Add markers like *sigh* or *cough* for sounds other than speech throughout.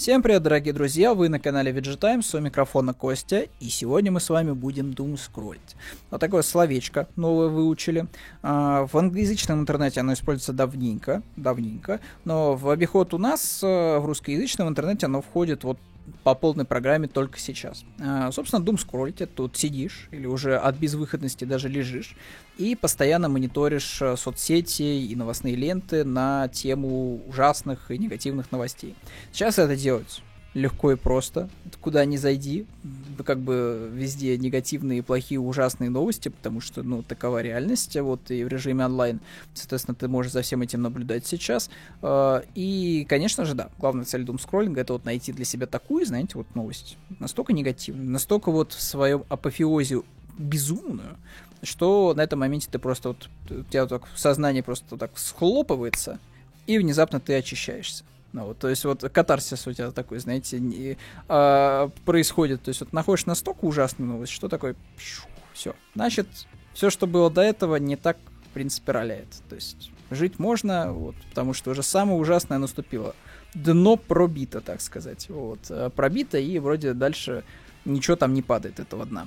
Всем привет, дорогие друзья, вы на канале VG у микрофона Костя, и сегодня мы с вами будем Doom скроллить. Вот такое словечко новое выучили. А, в англоязычном интернете оно используется давненько, давненько, но в обиход у нас, э, в русскоязычном интернете, оно входит вот по полной программе только сейчас. А, собственно, Doom скроллить, это тут сидишь или уже от безвыходности даже лежишь и постоянно мониторишь э, соцсети и новостные ленты на тему ужасных и негативных новостей. Сейчас это делать легко и просто. Куда ни зайди, как бы везде негативные, плохие, ужасные новости, потому что, ну, такова реальность, вот, и в режиме онлайн, соответственно, ты можешь за всем этим наблюдать сейчас. А, и, конечно же, да, главная цель Doom скроллинга это вот найти для себя такую, знаете, вот новость, настолько негативную, настолько вот в своем апофеозе безумную, что на этом моменте ты просто вот, у тебя вот так сознание просто так схлопывается, и внезапно ты очищаешься. Ну, вот, то есть вот катарсис у тебя такой, знаете, не, а, происходит. То есть вот находишь настолько ужасную новость, что такое, все. Значит, все, что было до этого, не так, в принципе, роляет. То есть жить можно, вот, потому что уже самое ужасное наступило. Дно пробито, так сказать. Вот, э, пробито, и вроде дальше ничего там не падает этого дна.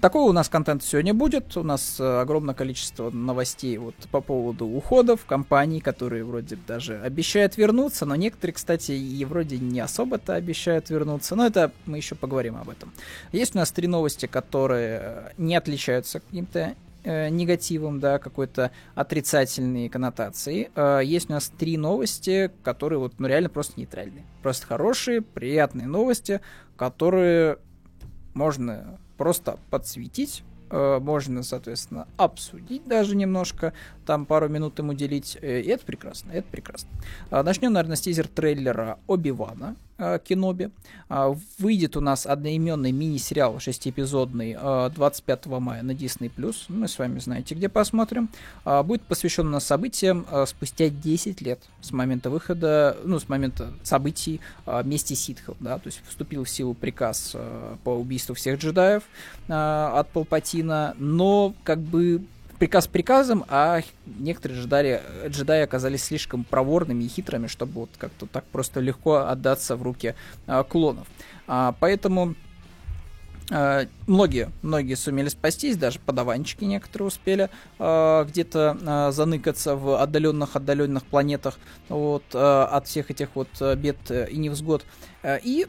Такого у нас контент сегодня будет. У нас э, огромное количество новостей вот по поводу уходов компаний, которые вроде даже обещают вернуться, но некоторые, кстати, и вроде не особо-то обещают вернуться. Но это мы еще поговорим об этом. Есть у нас три новости, которые э, не отличаются каким-то э, негативом, да, какой-то отрицательной коннотацией. Э, есть у нас три новости, которые вот, ну, реально просто нейтральные. Просто хорошие, приятные новости, которые можно просто подсветить, э, можно, соответственно, обсудить даже немножко, там пару минут ему уделить, э, и это прекрасно, это прекрасно. А, начнем, наверное, с тизер трейлера Оби-Вана, э, Киноби. А, выйдет у нас одноименный мини-сериал шестиэпизодный 25 э, мая на Disney+. Мы с вами знаете, где посмотрим. А, будет посвящен у нас событиям спустя 10 лет с момента выхода, ну, с момента событий вместе ситхов, да, то есть вступил в силу приказ по убийству всех джедаев от Палпатина, но как бы приказ приказом, а некоторые джедаи, джедаи оказались слишком проворными и хитрыми, чтобы вот как-то так просто легко отдаться в руки а, клонов. А, поэтому а, многие, многие сумели спастись, даже подаванчики некоторые успели а, где-то а, заныкаться в отдаленных отдаленных планетах вот а, от всех этих вот бед и невзгод. И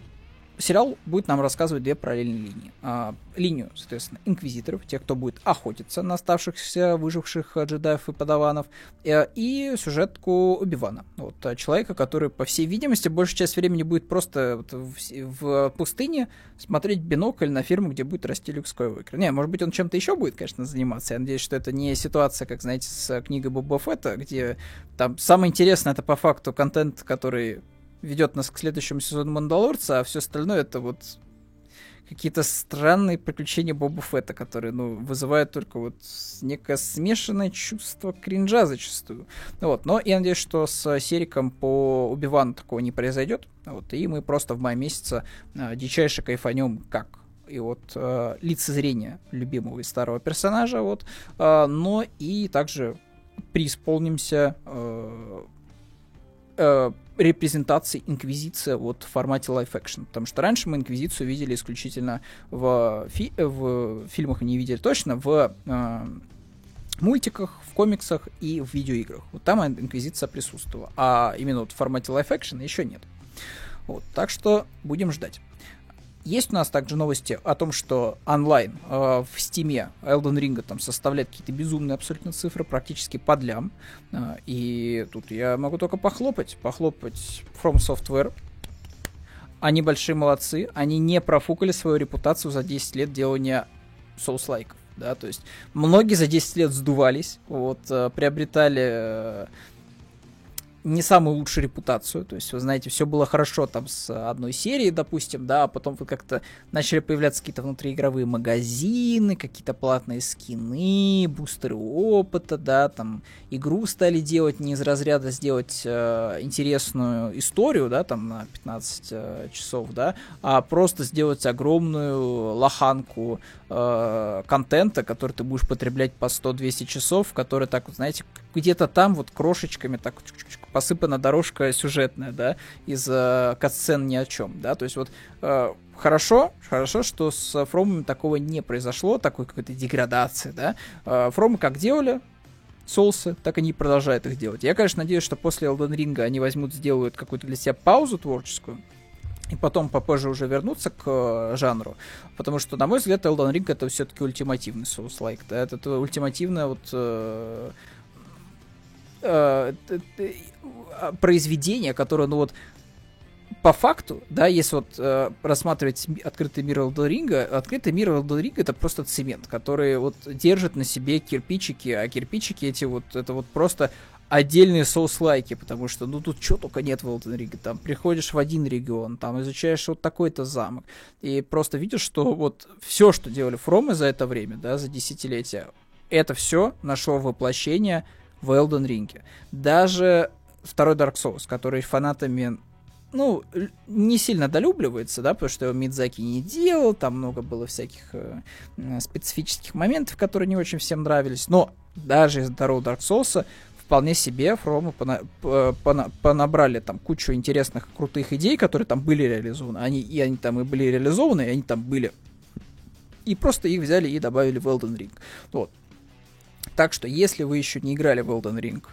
сериал будет нам рассказывать две параллельные линии. А, линию, соответственно, инквизиторов, тех, кто будет охотиться на оставшихся выживших джедаев и подаванов, э, и сюжетку Убивана. Вот, а, человека, который, по всей видимости, большую часть времени будет просто вот в, в пустыне смотреть бинокль на фирму, где будет расти Люк Скайуокер. Не, может быть, он чем-то еще будет, конечно, заниматься. Я надеюсь, что это не ситуация, как, знаете, с книгой Боба Фетта, где там самое интересное это по факту контент, который ведет нас к следующему сезону Мандалорца, а все остальное это вот какие-то странные приключения Боба Фетта, которые, ну, вызывают только вот некое смешанное чувство кринжа зачастую. Вот, но я надеюсь, что с Сериком по Убивану такого не произойдет. Вот, и мы просто в мае месяце э, дичайше кайфанем как и вот э, лицезрение любимого и старого персонажа, вот, э, но и также преисполнимся э, э, репрезентации Инквизиция вот в формате live-action. Потому что раньше мы Инквизицию видели исключительно в, фи в фильмах, не видели точно, в э, мультиках, в комиксах и в видеоиграх. Вот там Инквизиция присутствовала. А именно вот в формате live-action еще нет. Вот, так что будем ждать. Есть у нас также новости о том, что онлайн э, в Steam е Elden Ring там составляет какие-то безумные абсолютно цифры, практически под лям. Э, и тут я могу только похлопать, похлопать From Software. Они большие молодцы, они не профукали свою репутацию за 10 лет делания souls-like ов. Да, то есть многие за 10 лет сдувались, вот, э, приобретали э, не самую лучшую репутацию. То есть, вы знаете, все было хорошо там с одной серии, допустим, да, а потом вы как-то начали появляться какие-то внутриигровые магазины, какие-то платные скины, бустеры опыта, да, там игру стали делать не из разряда сделать э, интересную историю, да, там на 15 э, часов, да, а просто сделать огромную лоханку э, контента, который ты будешь потреблять по 100-200 часов, который так, знаете, где-то там вот крошечками так посыпана дорожка сюжетная, да, из э, катсцен ни о чем, да, то есть вот э, хорошо, хорошо, что с Фромами такого не произошло, такой какой-то деградации, да, э, Фромы как делали, соусы, так они продолжают их делать. Я, конечно, надеюсь, что после Elden Ring они возьмут, сделают какую-то для себя паузу творческую, и потом попозже уже вернуться к э, жанру, потому что, на мой взгляд, Elden Ring это все-таки ультимативный соус-лайк, да, это, это ультимативное вот э, э, произведение, которое, ну вот, по факту, да, если вот э, рассматривать открытый мир Ring, открытый мир Ring это просто цемент, который вот держит на себе кирпичики, а кирпичики эти вот, это вот просто отдельные соус-лайки, потому что, ну, тут что только нет в Elden. Там приходишь в один регион, там изучаешь вот такой-то замок, и просто видишь, что вот все, что делали Фромы за это время, да, за десятилетия, это все нашло воплощение в Elden Ring. Даже второй Dark Souls, который фанатами ну, не сильно долюбливается, да, потому что его Мидзаки не делал, там много было всяких э, специфических моментов, которые не очень всем нравились, но даже из второго Dark Souls вполне себе Фрому пона, пона, понабрали там кучу интересных, крутых идей, которые там были реализованы. Они, и они там и были реализованы, и они там были. И просто их взяли и добавили в Elden Ring. Вот. Так что, если вы еще не играли в Elden Ring,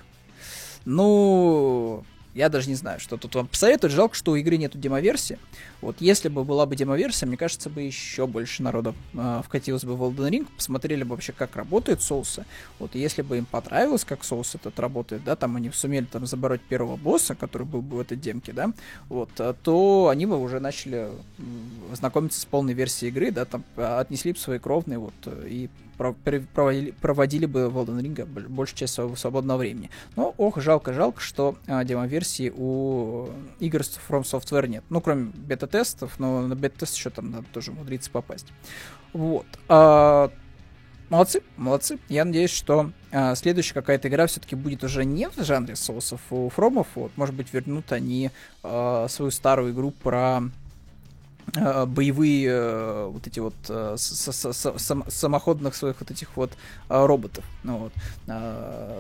ну, я даже не знаю, что тут вам посоветовать. Жалко, что у игры нету демоверсии. Вот если бы была бы демоверсия, мне кажется, бы еще больше народа э, вкатилось бы в Elden Ring, посмотрели бы вообще, как работают соусы. Вот если бы им понравилось, как соус этот работает, да, там они сумели там забороть первого босса, который был бы в этой демке, да, вот, э, то они бы уже начали знакомиться с полной версией игры, да, там отнесли бы свои кровные, вот, э, и проводили, проводили бы в Elden Ring большую часть своего свободного времени. Но, ох, жалко, жалко, что а, демо-версии у игр From Software нет. Ну, кроме бета-тестов, но на бета-тест еще там надо тоже умудриться попасть. Вот. А, молодцы, молодцы. Я надеюсь, что а, следующая какая-то игра все-таки будет уже не в жанре соусов у Фромов. Вот, может быть, вернут они а, свою старую игру про Э, боевые э, вот эти вот э, самоходных своих вот этих вот роботов, ну вот,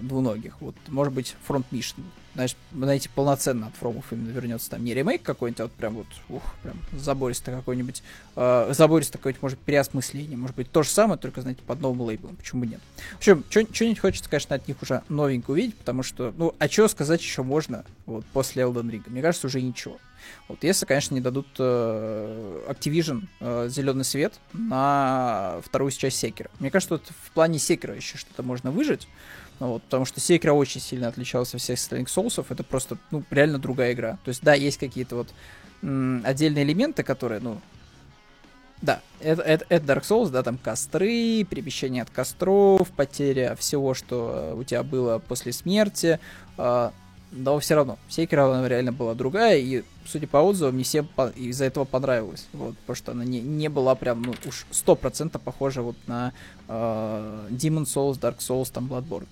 двуногих. Вот, может быть, фронт Mission. Знаешь, знаете, полноценно от фромов именно вернется там не ремейк какой-нибудь, а вот прям вот, ух, прям забористый какой-нибудь, э, забористый какой-нибудь, может, переосмысление, может быть, то же самое, только, знаете, под новым лейблом, почему нет. В общем, что-нибудь хочется, конечно, от них уже новенькое увидеть, потому что, ну, а что сказать еще можно вот после Elden Ring? Мне кажется, уже ничего. Вот если, конечно, не дадут э, Activision э, зеленый свет на вторую часть Секера. Мне кажется, вот в плане Секера еще что-то можно выжить. Ну, вот, потому что Секера очень сильно отличалась от всех остальных соусов. Это просто, ну, реально другая игра. То есть, да, есть какие-то вот м- отдельные элементы, которые, ну, да, это, это, это Dark Souls, да, там костры, перемещение от костров, потеря всего, что у тебя было после смерти. Э, но все равно, Секера она реально была другая, и, судя по отзывам, не всем по- из-за этого понравилось, вот, потому что она не, не была прям, ну, уж сто процентов похожа вот на э, Demon Souls, Dark Souls, там, Bloodborne.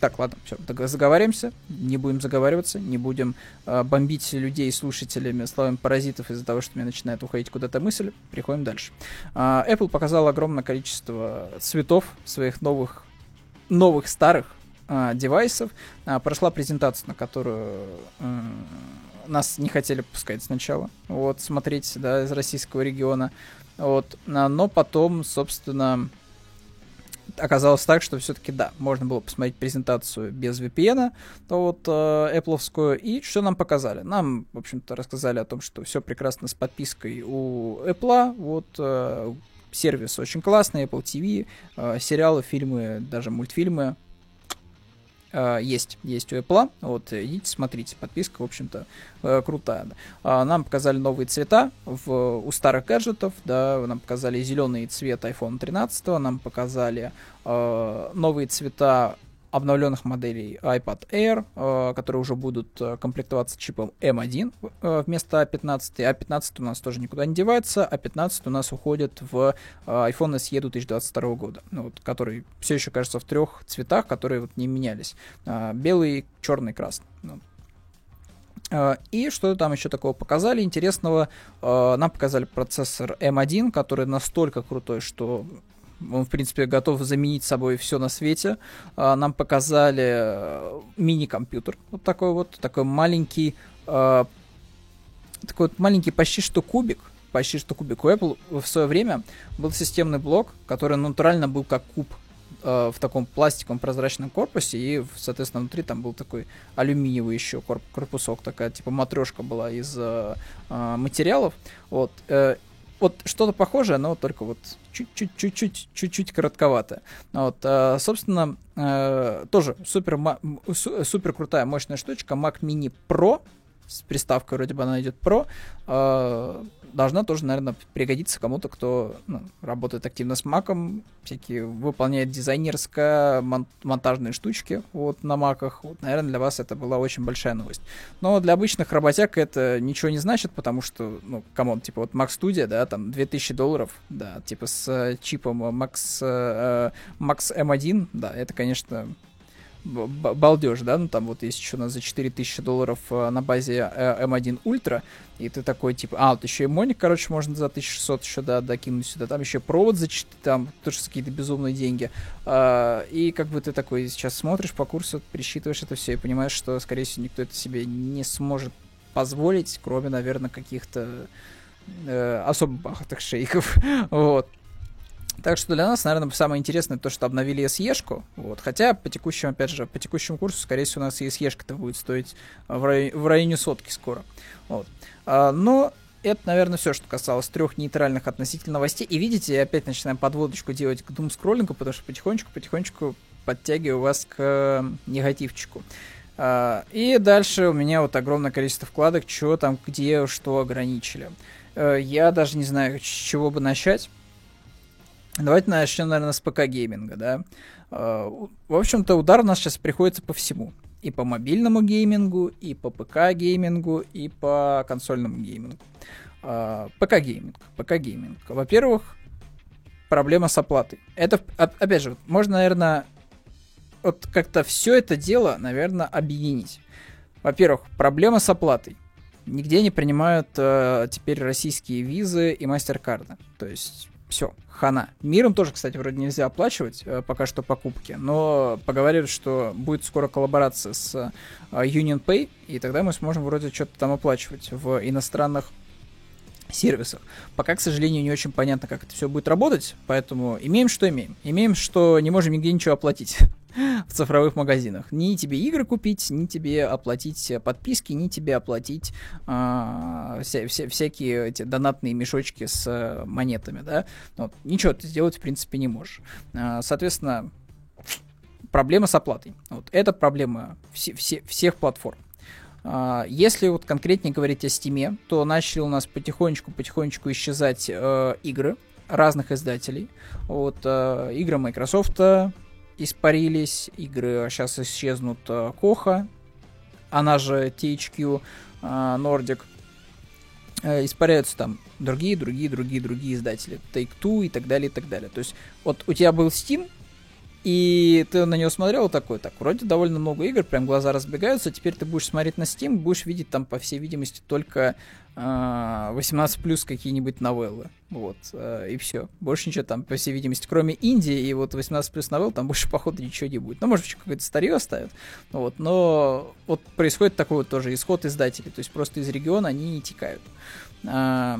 Так, ладно, все, тогда заговариваемся, не будем заговариваться, не будем э, бомбить людей слушателями словами паразитов из-за того, что мне начинает уходить куда-то мысль. Переходим дальше. Э, Apple показал огромное количество цветов своих новых, новых старых э, девайсов. Э, прошла презентация, на которую э, нас не хотели пускать сначала, вот, смотреть, да, из российского региона. Вот, но потом, собственно, оказалось так, что все-таки да, можно было посмотреть презентацию без VPN, то вот э, Apple, и что нам показали? Нам, в общем-то, рассказали о том, что все прекрасно с подпиской у Apple, вот э, сервис очень классный, Apple TV, э, сериалы, фильмы, даже мультфильмы есть, есть у Apple. Вот, идите, смотрите. Подписка, в общем-то, uh, крутая. Uh, нам показали новые цвета в, у старых гаджетов, да, нам показали зеленый цвет iPhone 13, нам показали новые цвета обновленных моделей iPad Air, э, которые уже будут э, комплектоваться чипом M1 э, вместо A15. A15 у нас тоже никуда не девается, A15 у нас уходит в iPhone SE 2022 года, ну, вот, который все еще, кажется, в трех цветах, которые вот не менялись. Белый, черный, красный. Ну, и что там еще такого показали интересного? Нам показали процессор M1, который настолько крутой, что Он, в принципе, готов заменить собой все на свете. А, нам показали э, мини-компьютер. Вот такой вот, такой маленький, а, такой вот маленький почти что кубик. Почти что кубик. У Apple в свое время был системный блок, который натурально был как куб э, в таком пластиковом прозрачном корпусе, и, соответственно, внутри там был такой алюминиевый еще корп корпусок, такая типа матрешка была из э, э, материалов. Вот. Э, вот что-то похожее, но только вот чуть-чуть, чуть-чуть коротковато. Вот, э, собственно, э, тоже супер, супер крутая, мощная штучка, Mac Mini Pro, с приставкой вроде бы она идет Pro, э, должна тоже, наверное, пригодиться кому-то, кто ну, работает активно с маком, всякие выполняет дизайнерское, мон- монтажные штучки вот на маках. Вот, наверное, для вас это была очень большая новость. Но для обычных работяг это ничего не значит, потому что, ну, come on, типа вот Mac Studio, да, там 2000 долларов, да, типа с э, чипом Max, Max M1, да, это, конечно, балдеж, да, ну там вот есть еще у нас за 4000 долларов э, на базе M1 э, Ultra, и ты такой, типа, а, вот еще и моник, короче, можно за 1600 еще, да, докинуть сюда, там еще провод за 4, там тоже какие-то безумные деньги, а, и как бы ты такой сейчас смотришь по курсу, пересчитываешь это все и понимаешь, что, скорее всего, никто это себе не сможет позволить, кроме, наверное, каких-то э, особо богатых шейков, *laughs* вот. Так что для нас, наверное, самое интересное то, что обновили SE-шку. Вот. Хотя по текущему, опять же, по текущему курсу, скорее всего, у нас SE-шка-то будет стоить в районе, в районе сотки скоро. Вот. А, но это, наверное, все, что касалось трех нейтральных относительно новостей. И видите, я опять начинаем подводочку делать к думскроллингу, потому что потихонечку-потихонечку подтягиваю вас к негативчику. А, и дальше у меня вот огромное количество вкладок, что там, где, что ограничили. А, я даже не знаю, с чего бы начать. Давайте начнем, наверное, с ПК-гейминга, да. А, в общем-то, удар у нас сейчас приходится по всему. И по мобильному геймингу, и по ПК-геймингу, и по консольному геймингу. А, ПК-гейминг. ПК-гейминг. Во-первых, проблема с оплатой. Это, опять же, можно, наверное, вот как-то все это дело, наверное, объединить. Во-первых, проблема с оплатой. Нигде не принимают э, теперь российские визы и мастер-карты. То есть все, хана. Миром тоже, кстати, вроде нельзя оплачивать э, пока что покупки, но поговаривают, что будет скоро коллаборация с э, Union Pay, и тогда мы сможем вроде что-то там оплачивать в иностранных сервисах. Пока, к сожалению, не очень понятно, как это все будет работать, поэтому имеем, что имеем. Имеем, что не можем нигде ничего оплатить *laughs* в цифровых магазинах. Ни тебе игры купить, ни тебе оплатить подписки, ни тебе оплатить э, вся, вся, всякие эти донатные мешочки с э, монетами, да. Вот. Ничего ты сделать, в принципе, не можешь. Э, соответственно, проблема с оплатой. Вот. Это проблема все, все, всех платформ. Если вот конкретнее говорить о Steam, то начали у нас потихонечку-потихонечку исчезать э, игры разных издателей. Вот э, игры Microsoft, испарились, игры сейчас исчезнут э, Коха, она же THQ э, Nordic, э, испаряются там другие, другие, другие, другие издатели, Take-Two и так далее, и так далее. То есть вот у тебя был Steam, и ты на него смотрел такой, так, вроде довольно много игр, прям глаза разбегаются, теперь ты будешь смотреть на Steam, будешь видеть там, по всей видимости, только э, 18 плюс какие-нибудь новеллы. Вот, э, и все. Больше ничего там, по всей видимости, кроме Индии и вот 18 плюс новелл, там больше, походу, ничего не будет. Ну, может, какое-то старье оставят. Вот, но вот происходит такой вот тоже исход издателей, то есть просто из региона они не текают. Э,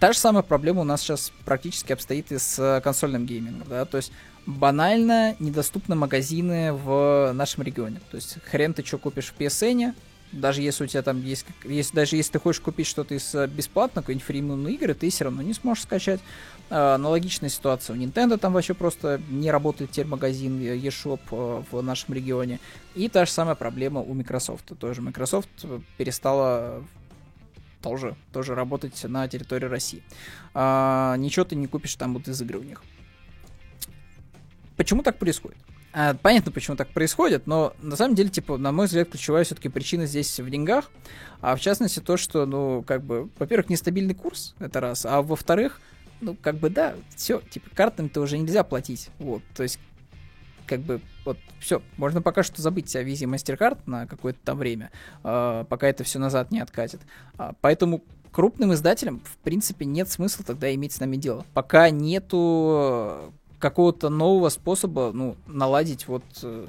та же самая проблема у нас сейчас практически обстоит и с консольным геймингом, да, то есть банально недоступны магазины в нашем регионе. То есть хрен ты что купишь в PSN, даже если у тебя там есть, есть даже если ты хочешь купить что-то из э, бесплатно, какие-нибудь фримные игры, ты все равно не сможешь скачать. А, аналогичная ситуация у Nintendo, там вообще просто не работает теперь магазин eShop э, в нашем регионе. И та же самая проблема у Microsoft. Тоже Microsoft перестала тоже, тоже работать на территории России. А, ничего ты не купишь там вот из игры у них. Почему так происходит? А, понятно, почему так происходит, но на самом деле, типа, на мой взгляд, ключевая все-таки причина здесь в деньгах, а в частности то, что, ну, как бы, во-первых, нестабильный курс, это раз, а во-вторых, ну, как бы, да, все, типа, картами-то уже нельзя платить, вот, то есть, как бы, вот, все, можно пока что забыть о визе MasterCard на какое-то там время, э, пока это все назад не откатит. А, поэтому крупным издателям, в принципе, нет смысла тогда иметь с нами дело. Пока нету какого-то нового способа, ну, наладить вот э,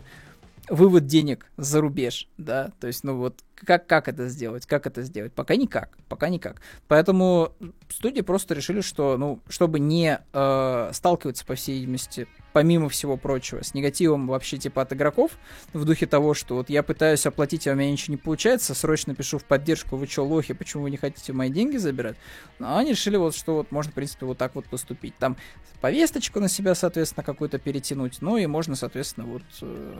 вывод денег за рубеж, да, то есть, ну вот, как, как это сделать, как это сделать, пока никак, пока никак. Поэтому студии просто решили, что, ну, чтобы не э, сталкиваться, по всей видимости, помимо всего прочего, с негативом вообще типа от игроков, в духе того, что вот я пытаюсь оплатить, а у меня ничего не получается, срочно пишу в поддержку, вы что, лохи, почему вы не хотите мои деньги забирать? Но они решили вот, что вот можно, в принципе, вот так вот поступить. Там повесточку на себя, соответственно, какую-то перетянуть, ну и можно, соответственно, вот, э,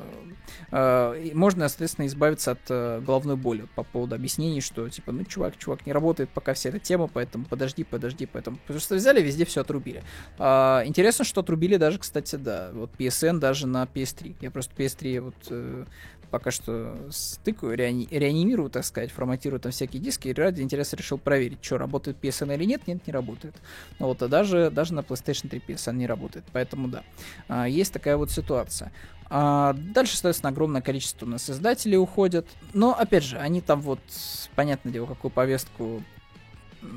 э, можно, соответственно, избавиться от э, головной боли по поводу объяснений, что, типа, ну, чувак, чувак, не работает пока вся эта тема, поэтому подожди, подожди, поэтому, что взяли, везде все отрубили. Э, интересно, что отрубили даже, кстати, да, вот PSN даже на PS3. Я просто PS3 вот э, пока что стыкаю, реани- реанимирую, так сказать, форматирую там всякие диски, и ради интереса решил проверить, что работает PSN или нет. Нет, не работает. Ну вот, а даже, даже на PlayStation 3 PSN не работает. Поэтому да, а, есть такая вот ситуация. А дальше, соответственно, огромное количество у нас издателей уходят. Но, опять же, они там вот, понятное дело, какую повестку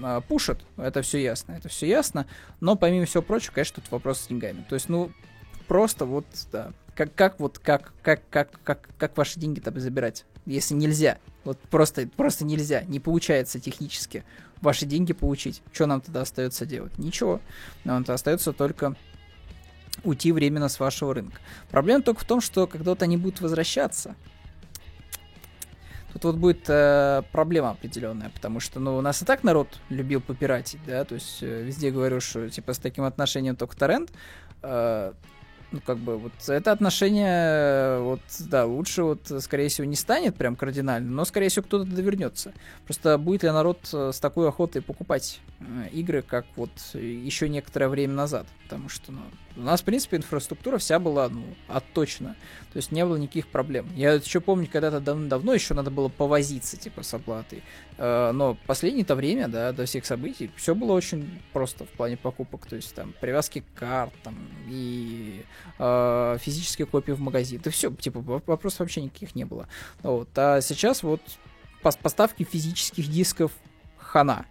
а, пушат, это все ясно, это все ясно, но помимо всего прочего, конечно, тут вопрос с деньгами. То есть, ну, просто вот, да, как, как вот, как, как, как, как, как ваши деньги там забирать, если нельзя, вот просто, просто нельзя, не получается технически ваши деньги получить, что нам тогда остается делать? Ничего, нам то остается только уйти временно с вашего рынка. Проблема только в том, что когда вот они будут возвращаться, тут вот будет э, проблема определенная, потому что, ну, у нас и так народ любил попиратить, да, то есть э, везде говорю, что, типа, с таким отношением только торрент, э, ну, как бы, вот это отношение, вот, да, лучше, вот, скорее всего, не станет прям кардинально, но, скорее всего, кто-то довернется. Просто будет ли народ э, с такой охотой покупать э, игры, как вот еще некоторое время назад? Потому что, ну, у нас, в принципе, инфраструктура вся была, ну, отточена. То есть не было никаких проблем. Я еще помню, когда-то давно еще надо было повозиться, типа, с оплатой. Э, но последнее-то время, да, до всех событий, все было очень просто в плане покупок. То есть там привязки карт, там, и э, физические копии в магазин. Это все, типа, вопросов вообще никаких не было. Вот. А сейчас вот поставки физических дисков хана.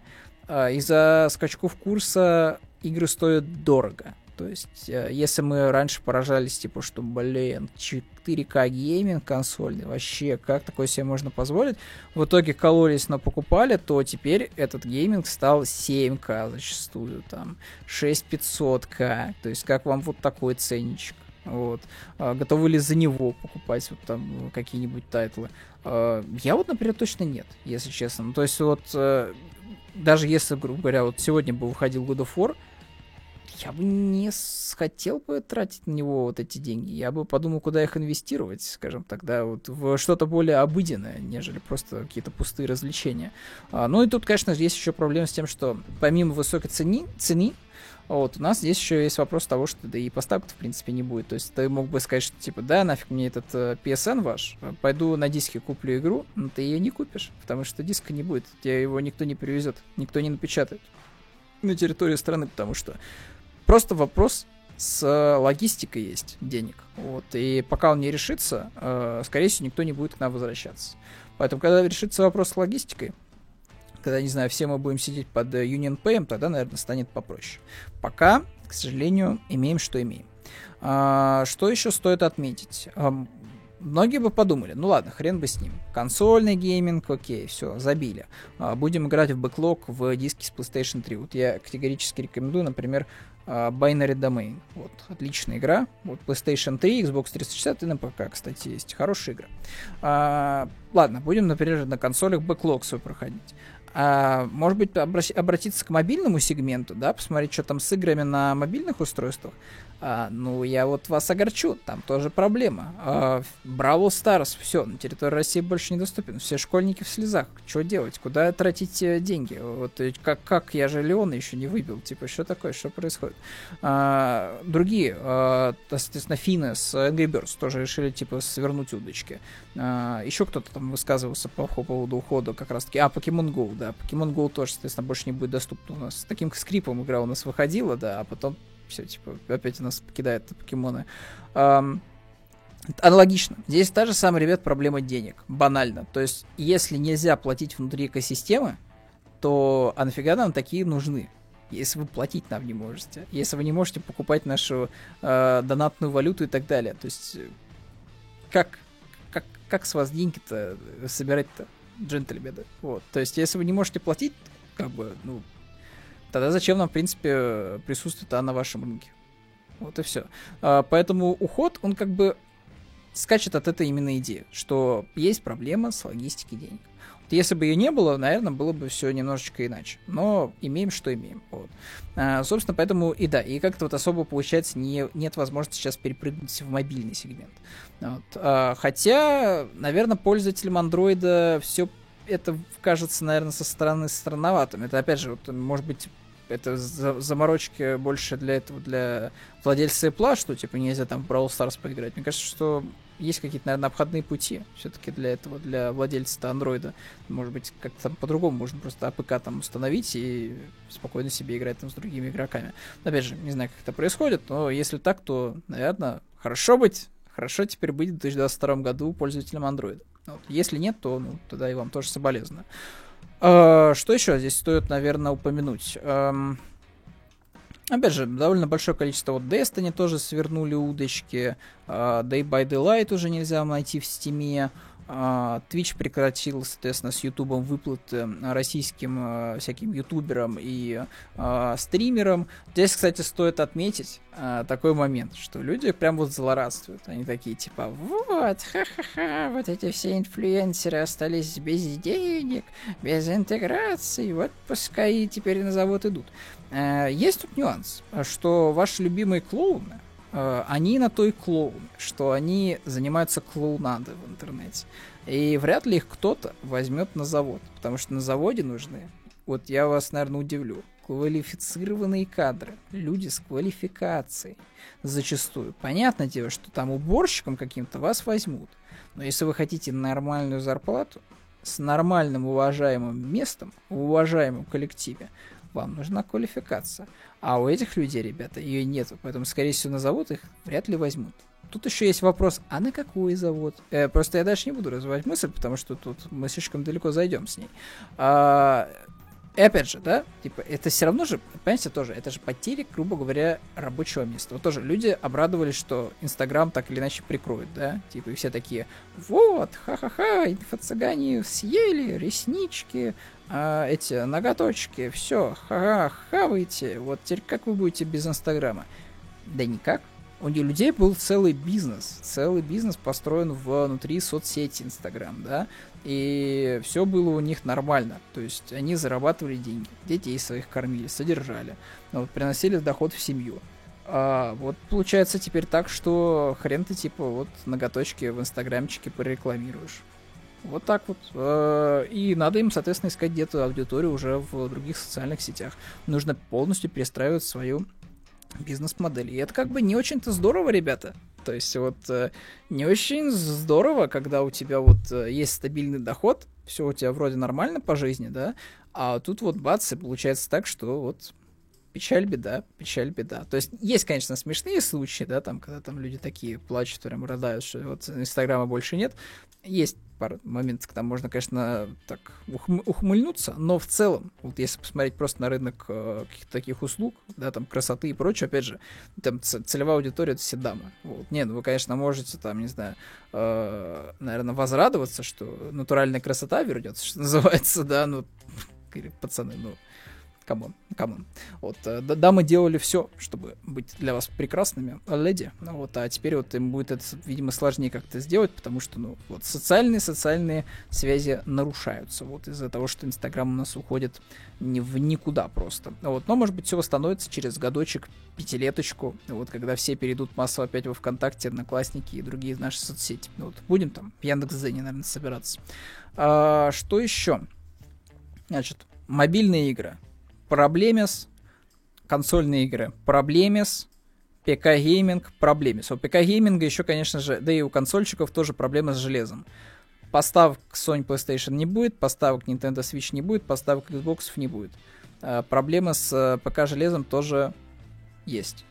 Э, из-за скачков курса игры стоят дорого. То есть, э, если мы раньше поражались, типа, что, блин, 4К гейминг консоль, вообще, как такое себе можно позволить? В итоге кололись, но покупали, то теперь этот гейминг стал 7К зачастую, там, 6500К. То есть, как вам вот такой ценничек? Вот. А, готовы ли за него покупать вот там какие-нибудь тайтлы? А, я вот, например, точно нет, если честно. Ну, то есть вот э, даже если, грубо говоря, вот сегодня бы выходил God of War, я бы не хотел бы тратить на него вот эти деньги. Я бы подумал, куда их инвестировать, скажем тогда, вот в что-то более обыденное, нежели просто какие-то пустые развлечения. А, ну и тут, конечно, есть еще проблема с тем, что помимо высокой цены, цены вот, у нас здесь еще есть вопрос того, что да и поставок в принципе не будет. То есть ты мог бы сказать, что типа, да, нафиг мне этот э, PSN ваш, пойду на диске куплю игру, но ты ее не купишь, потому что диска не будет, тебе его никто не привезет, никто не напечатает на территории страны, потому что Просто вопрос с э, логистикой есть денег. Вот. И пока он не решится, э, скорее всего, никто не будет к нам возвращаться. Поэтому, когда решится вопрос с логистикой, когда, не знаю, все мы будем сидеть под э, Union Pay, тогда, наверное, станет попроще. Пока, к сожалению, имеем, что имеем. А, что еще стоит отметить? многие бы подумали, ну ладно, хрен бы с ним. Консольный гейминг, окей, все, забили. А, будем играть в бэклог в диске с PlayStation 3. Вот я категорически рекомендую, например, а, Binary Domain. Вот, отличная игра. Вот PlayStation 3, Xbox 360 и на ПК, кстати, есть. Хорошая игра. А, ладно, будем, например, на консолях бэклог свой проходить. А, может быть, обратиться к мобильному сегменту, да, посмотреть, что там с играми на мобильных устройствах. А, ну, я вот вас огорчу, там тоже проблема. А, Бравл Старс, все, на территории России больше недоступен. Все школьники в слезах. Что делать? Куда тратить э, деньги? Вот э, как, как я же Леона еще не выбил. Типа, что такое? Что происходит? А, другие, а, соответственно, финны с Angry Birds тоже решили, типа, свернуть удочки. А, еще кто-то там высказывался по поводу ухода как раз-таки. А, Pokemon Go, да. Pokemon Go тоже, соответственно, больше не будет доступна у нас. С таким скрипом игра у нас выходила, да, а потом все, типа, опять у нас покидают покемоны. Эм, аналогично. Здесь та же самая, ребят, проблема денег. Банально. То есть, если нельзя платить внутри экосистемы, то а нафига нам такие нужны? если вы платить нам не можете, если вы не можете покупать нашу э, донатную валюту и так далее. То есть как, как, как с вас деньги-то собирать-то, джентльмены? Вот. То есть если вы не можете платить, как бы, ну, тогда зачем нам, в принципе, присутствует на вашем рынке? Вот и все. А, поэтому уход, он как бы скачет от этой именно идеи, что есть проблема с логистикой денег. Если бы ее не было, наверное, было бы все немножечко иначе. Но имеем, что имеем. Вот. А, собственно, поэтому и да, и как-то вот особо получается не, нет возможности сейчас перепрыгнуть в мобильный сегмент. Вот. А, хотя, наверное, пользователям андроида все это кажется, наверное, со стороны странноватым. Это, опять же, вот, может быть, это заморочки больше для этого, для владельца Apple, что, типа, нельзя там в Brawl Stars поиграть. Мне кажется, что есть какие-то, наверное, обходные пути все-таки для этого, для владельца андроида. Может быть, как-то там по-другому можно просто APK там установить и спокойно себе играть там с другими игроками. Опять же, не знаю, как это происходит, но если так, то, наверное, хорошо быть, хорошо теперь быть в 2022 году пользователем андроида. Вот. Если нет, то ну, тогда и вам тоже соболезную. А, что еще здесь стоит, наверное, упомянуть? Опять же, довольно большое количество вот Destiny тоже свернули удочки. Uh, Dead by Daylight уже нельзя найти в Steam е. А, Twitch прекратил, соответственно, с YouTube выплаты российским а, всяким ютуберам и а, стримерам. Здесь, кстати, стоит отметить а, такой момент, что люди прям вот злорадствуют. Они такие, типа, вот, ха-ха-ха, вот эти все инфлюенсеры остались без денег, без интеграции, вот пускай теперь на завод идут. А, есть тут нюанс, что ваши любимые клоуны, Э, они на той клоуны, что они занимаются клоунадой в интернете. И вряд ли их кто-то возьмет на завод, потому что на заводе нужны, вот я вас, наверное, удивлю, квалифицированные кадры, люди с квалификацией зачастую. Понятное дело, что там уборщиком каким-то вас возьмут, но если вы хотите нормальную зарплату, с нормальным уважаемым местом в уважаемом коллективе, вам нужна квалификация. А у этих людей, ребята, ее нету. Поэтому, скорее всего, на завод их вряд ли возьмут. Тут еще есть вопрос, а на какой завод? Э, просто я дальше не буду развивать мысль, потому что тут мы слишком далеко зайдем с ней. А, и опять же, да, типа, это все равно же, понимаете, тоже, это же потеря, грубо говоря, рабочего места. Вот тоже люди обрадовались, что Инстаграм так или иначе прикроет, да, типа, и все такие, вот, ха-ха-ха, инфо-цыгане съели, реснички, а, эти ноготочки, все, ха-ха, хавайте, вот теперь как вы будете без Инстаграма? Да никак. У людей был целый бизнес, целый бизнес построен внутри соцсети Инстаграм, да, и все было у них нормально, то есть они зарабатывали деньги, детей своих кормили, содержали, вот, приносили доход в семью. А вот получается теперь так, что хрен ты типа вот ноготочки в инстаграмчике порекламируешь. Вот так вот. Э, и надо им, соответственно, искать где-то аудиторию уже в других социальных сетях. Нужно полностью перестраивать свою бизнес-модель. И это как бы не очень-то здорово, ребята. То есть вот э, не очень здорово, когда у тебя вот э, есть стабильный доход, все у тебя вроде нормально по жизни, да, а тут вот бац, и получается так, что вот печаль, беда, печаль, беда. То есть есть, конечно, смешные случаи, да, там, когда там люди такие плачут, прям рыдают, что вот Инстаграма больше нет. Есть пара моментов, когда можно, конечно, так ухм- ухмыльнуться, но в целом, вот если посмотреть просто на рынок э, каких-то таких услуг, да, там красоты и прочее, опять же, там целевая аудитория это все дамы. Вот. Не, ну вы, конечно, можете там, не знаю, э, наверное, возрадоваться, что натуральная красота вернется, что называется, да, ну, пацаны, ну, come on, come on. Вот, э, дамы делали все, чтобы быть для вас прекрасными, леди. Ну, вот, а теперь вот им будет это, видимо, сложнее как-то сделать, потому что, ну, вот, социальные-социальные связи нарушаются, вот, из-за того, что Инстаграм у нас уходит не в никуда просто. Вот, но, может быть, все восстановится через годочек, пятилеточку, вот, когда все перейдут массово опять во ВКонтакте, Одноклассники и другие наши соцсети. Вот, будем там в Яндекс.Дзене, наверное, собираться. А, что еще? Значит, мобильные игры проблемес, консольные игры проблемес, ПК-гейминг проблемес. У ПК-гейминга еще, конечно же, да и у консольщиков тоже проблемы с железом. Поставок Sony PlayStation не будет, поставок Nintendo Switch не будет, поставок Xbox не будет. А, проблемы с э, ПК-железом тоже есть.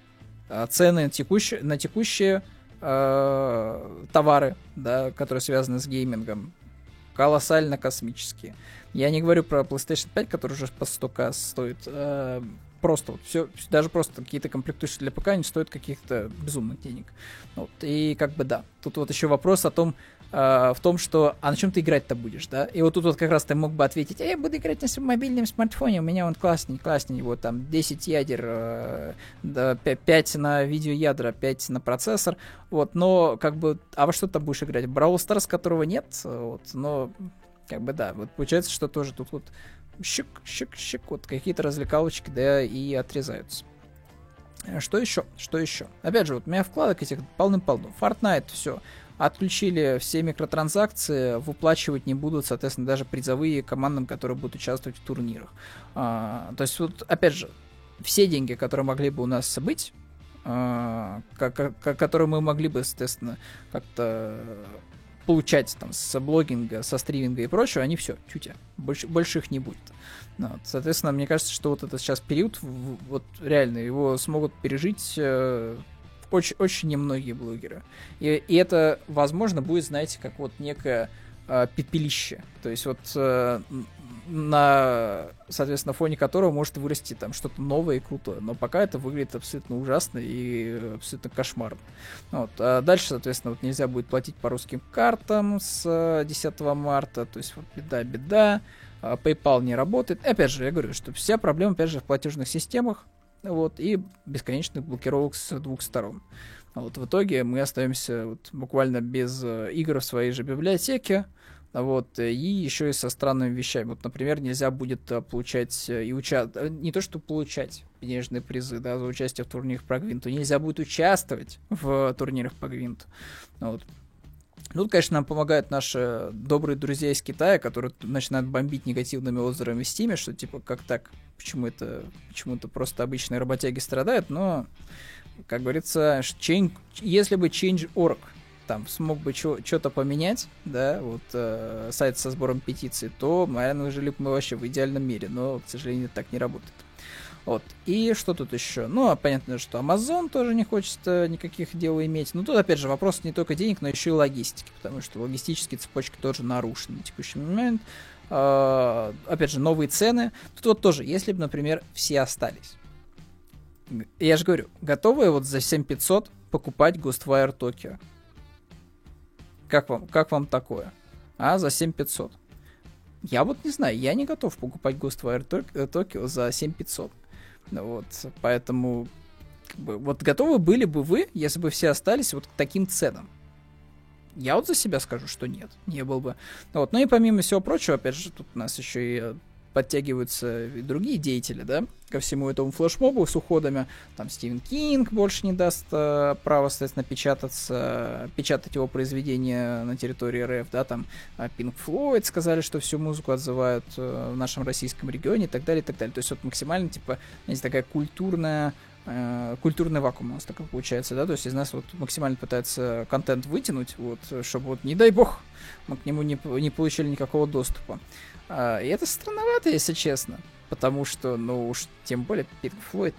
А, цены текущие, на текущие э, товары, да, которые связаны с геймингом, колоссально космические. Я не говорю про PlayStation 5, который уже по 100к стоит. Э, просто вот все, даже просто какие-то комплектующие для ПК не стоят каких-то безумных денег. Вот, и как бы да, тут вот еще вопрос о том, э, в том, что а на чем ты играть-то будешь, да? И вот тут вот как раз ты мог бы ответить, а я буду играть на своем мобильном смартфоне, у меня он классный, классный, вот там 10 ядер, э, да, 5 на видеоядра, 5 на процессор, вот, но как бы, а во что ты будешь играть? Brawl Stars, которого нет, вот, но как бы да, вот получается, что тоже тут вот щик, щик, щик, вот какие-то развлекалочки, да, и отрезаются. Что еще? Что еще? Опять же, вот у меня вкладок этих полным-полно. Fortnite, все. Отключили все микротранзакции, выплачивать не будут, соответственно, даже призовые командам, которые будут участвовать в турнирах. А, то есть, вот, опять же, все деньги, которые могли бы у нас быть, а, которые мы могли бы, соответственно, как-то получать там со блогинга, со стриминга и прочего, они все, тютя, больше, больше их не будет. Ну, вот, соответственно, мне кажется, что вот этот сейчас период, вот реально, его смогут пережить э, очень, очень немногие блогеры. И, и это, возможно, будет, знаете, как вот некое э, пепелище. То есть вот э, на, соответственно, фоне которого может вырасти там что-то новое и крутое. Но пока это выглядит абсолютно ужасно и абсолютно кошмарно. Вот. А дальше, соответственно, вот нельзя будет платить по русским картам с 10 марта. То есть вот беда-беда. А PayPal не работает. Опять же, я говорю, что вся проблема, опять же, в платежных системах. Вот, и бесконечных блокировок с двух сторон. А вот в итоге мы остаемся вот буквально без э, игр в своей же библиотеке, вот, и еще и со странными вещами. Вот, например, нельзя будет э, получать э, и участвовать, не то что получать денежные призы, да, за участие в турнирах по Гвинту, нельзя будет участвовать в турнирах по Гвинту. Вот. Тут, конечно, нам помогают наши добрые друзья из Китая, которые начинают бомбить негативными отзывами в Стиме, что типа, как так, почему это, почему это просто обычные работяги страдают, но, как говорится, change, если бы Change.org там смог бы что-то поменять, да, вот э, сайт со сбором петиций, то, наверное, жили бы мы вообще в идеальном мире, но, к сожалению, так не работает. Вот. И что тут еще? Ну, а понятно, что Amazon тоже не хочет э, никаких дел иметь. Но тут, опять же, вопрос не только денег, но еще и логистики, потому что логистические цепочки тоже нарушены на текущий момент. Uh, опять же, новые цены. Тут вот тоже, если бы, например, все остались. Я же говорю, готовы вот за 7500 покупать Ghostwire Tokyo? Как вам, как вам такое? А, за 7500. Я вот не знаю, я не готов покупать Ghostwire Tokyo за 7500. Вот, поэтому, как бы, вот готовы были бы вы, если бы все остались вот к таким ценам? Я вот за себя скажу, что нет, не был бы. Вот. Ну и помимо всего прочего, опять же, тут у нас еще и подтягиваются и другие деятели, да, ко всему этому флешмобу с уходами. Там Стивен Кинг больше не даст э, права, соответственно, печататься, печатать его произведения на территории РФ, да, там Пинк э, Флойд сказали, что всю музыку отзывают э, в нашем российском регионе и так далее, и так далее. То есть вот максимально, типа, знаете, такая культурная э, культурный вакуум у нас такой получается, да, то есть из нас вот максимально пытается контент вытянуть, вот, чтобы вот, не дай бог, мы к нему не, не получили никакого доступа. А, и это странновато, если честно. Потому что, ну уж тем более Пинк Флойд,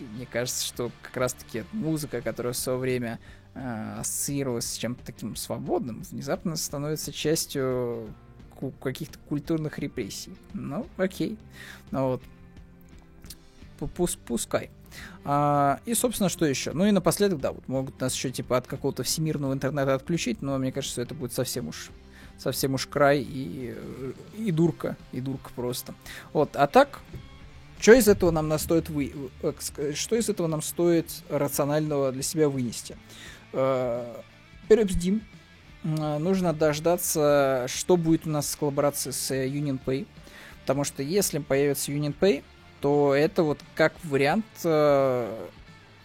мне кажется, что как раз-таки музыка, которая в свое время э, ассоциировалась с чем-то таким свободным, внезапно становится частью каких-то культурных репрессий. Ну, окей. Ну вот. Пус пускай. А, и, собственно, что еще? Ну и напоследок, да, вот могут нас еще типа от какого-то всемирного интернета отключить, но мне кажется, это будет совсем уж совсем уж край и, и дурка, и дурка просто. Вот, а так, что из этого нам настоит вы, э, что из этого нам стоит рационального для себя вынести? Э, Перебздим. Э, нужно дождаться, что будет у нас с коллаборацией с Union Pay. Потому что если появится Union Pay, то это вот как вариант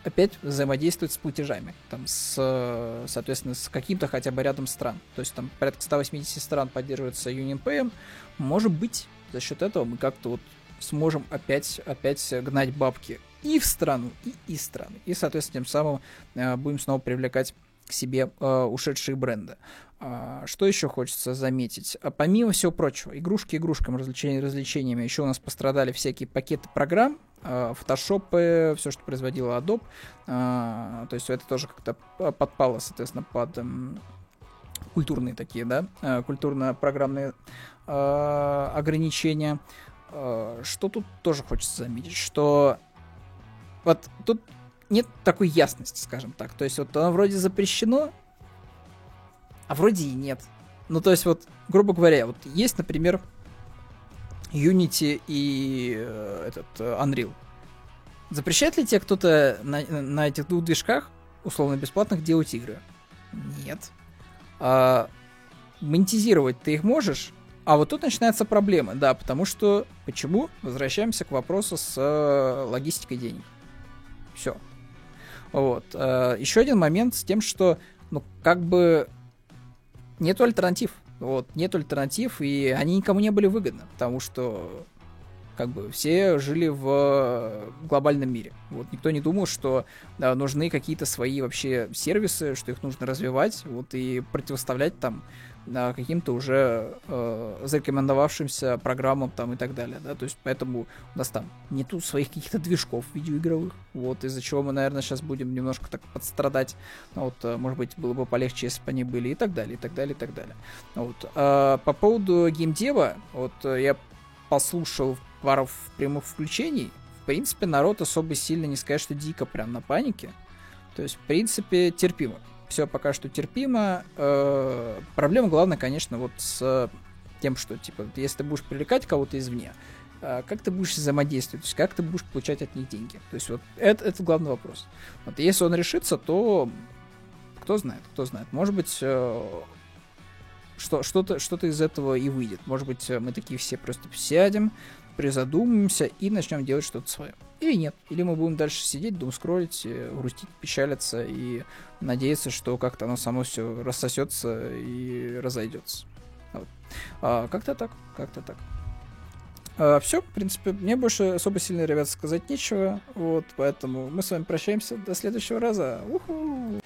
опять взаимодействовать с платежами, там, с, соответственно, с каким-то хотя бы рядом стран. То есть там порядка 180 стран поддерживается Union Pay. Может быть, за счет этого мы как-то вот сможем опять, опять гнать бабки и в страну, и из страны. И, соответственно, тем самым э, будем снова привлекать к себе э, ушедшие бренды. А, что еще хочется заметить? А помимо всего прочего, игрушки игрушкам, развлечения развлечениями, еще у нас пострадали всякие пакеты программ, а, фотошопы, все, что производила Adobe. То есть это тоже как-то подпало, соответственно, под культурные такие, да, культурно-программные ограничения. Что тут тоже хочется заметить, что вот тут нет такой ясности, скажем так. То есть вот оно вроде запрещено, а вроде и нет. Ну, то есть вот, грубо говоря, вот есть, например, Unity и э, этот э, Unreal. Запрещает ли тебе кто-то на, на этих двух движках, условно бесплатных, делать игры? Нет. А, монетизировать ты их можешь, а вот тут начинается проблема, да, потому что... Почему? Возвращаемся к вопросу с э, логистикой денег. Все. Вот. Э, еще один момент с тем, что, ну, как бы нету альтернатив. Вот, нет альтернатив, и они никому не были выгодны, потому что как бы все жили в глобальном мире. Вот никто не думал, что да, нужны какие-то свои вообще сервисы, что их нужно развивать, вот и противоставлять там каким-то уже э, зарекомендовавшимся программам там и так далее, да, то есть поэтому у нас там нету своих каких-то движков видеоигровых, вот, из-за чего мы, наверное, сейчас будем немножко так подстрадать, ну, вот, э, может быть, было бы полегче, если бы они были и так далее, и так далее, и так далее. Вот. А, по поводу геймдева, вот, э, я послушал пару прямых включений, в принципе, народ особо сильно не сказать, что дико прям на панике, то есть, в принципе, терпимо все пока что терпимо. Э, проблема главная, конечно, вот с тем, что, типа, если ты будешь привлекать кого-то извне, э, как ты будешь взаимодействовать, то есть как ты будешь получать от них деньги. То есть вот это, это главный вопрос. Вот если он решится, то кто знает, кто знает. Может быть, э, что, что-то, что-то из этого и выйдет. Может быть, мы такие все просто сядем, призадумаемся и начнем делать что-то свое. Или нет. Или мы будем дальше сидеть, дум скроллить, э, грустить, печалиться и надеяться, что как-то оно само все рассосется и разойдется. Вот. А, как-то так, как-то так. А, все, в принципе, мне больше особо сильно, ребят, сказать нечего. Вот, поэтому мы с вами прощаемся до следующего раза. Уху!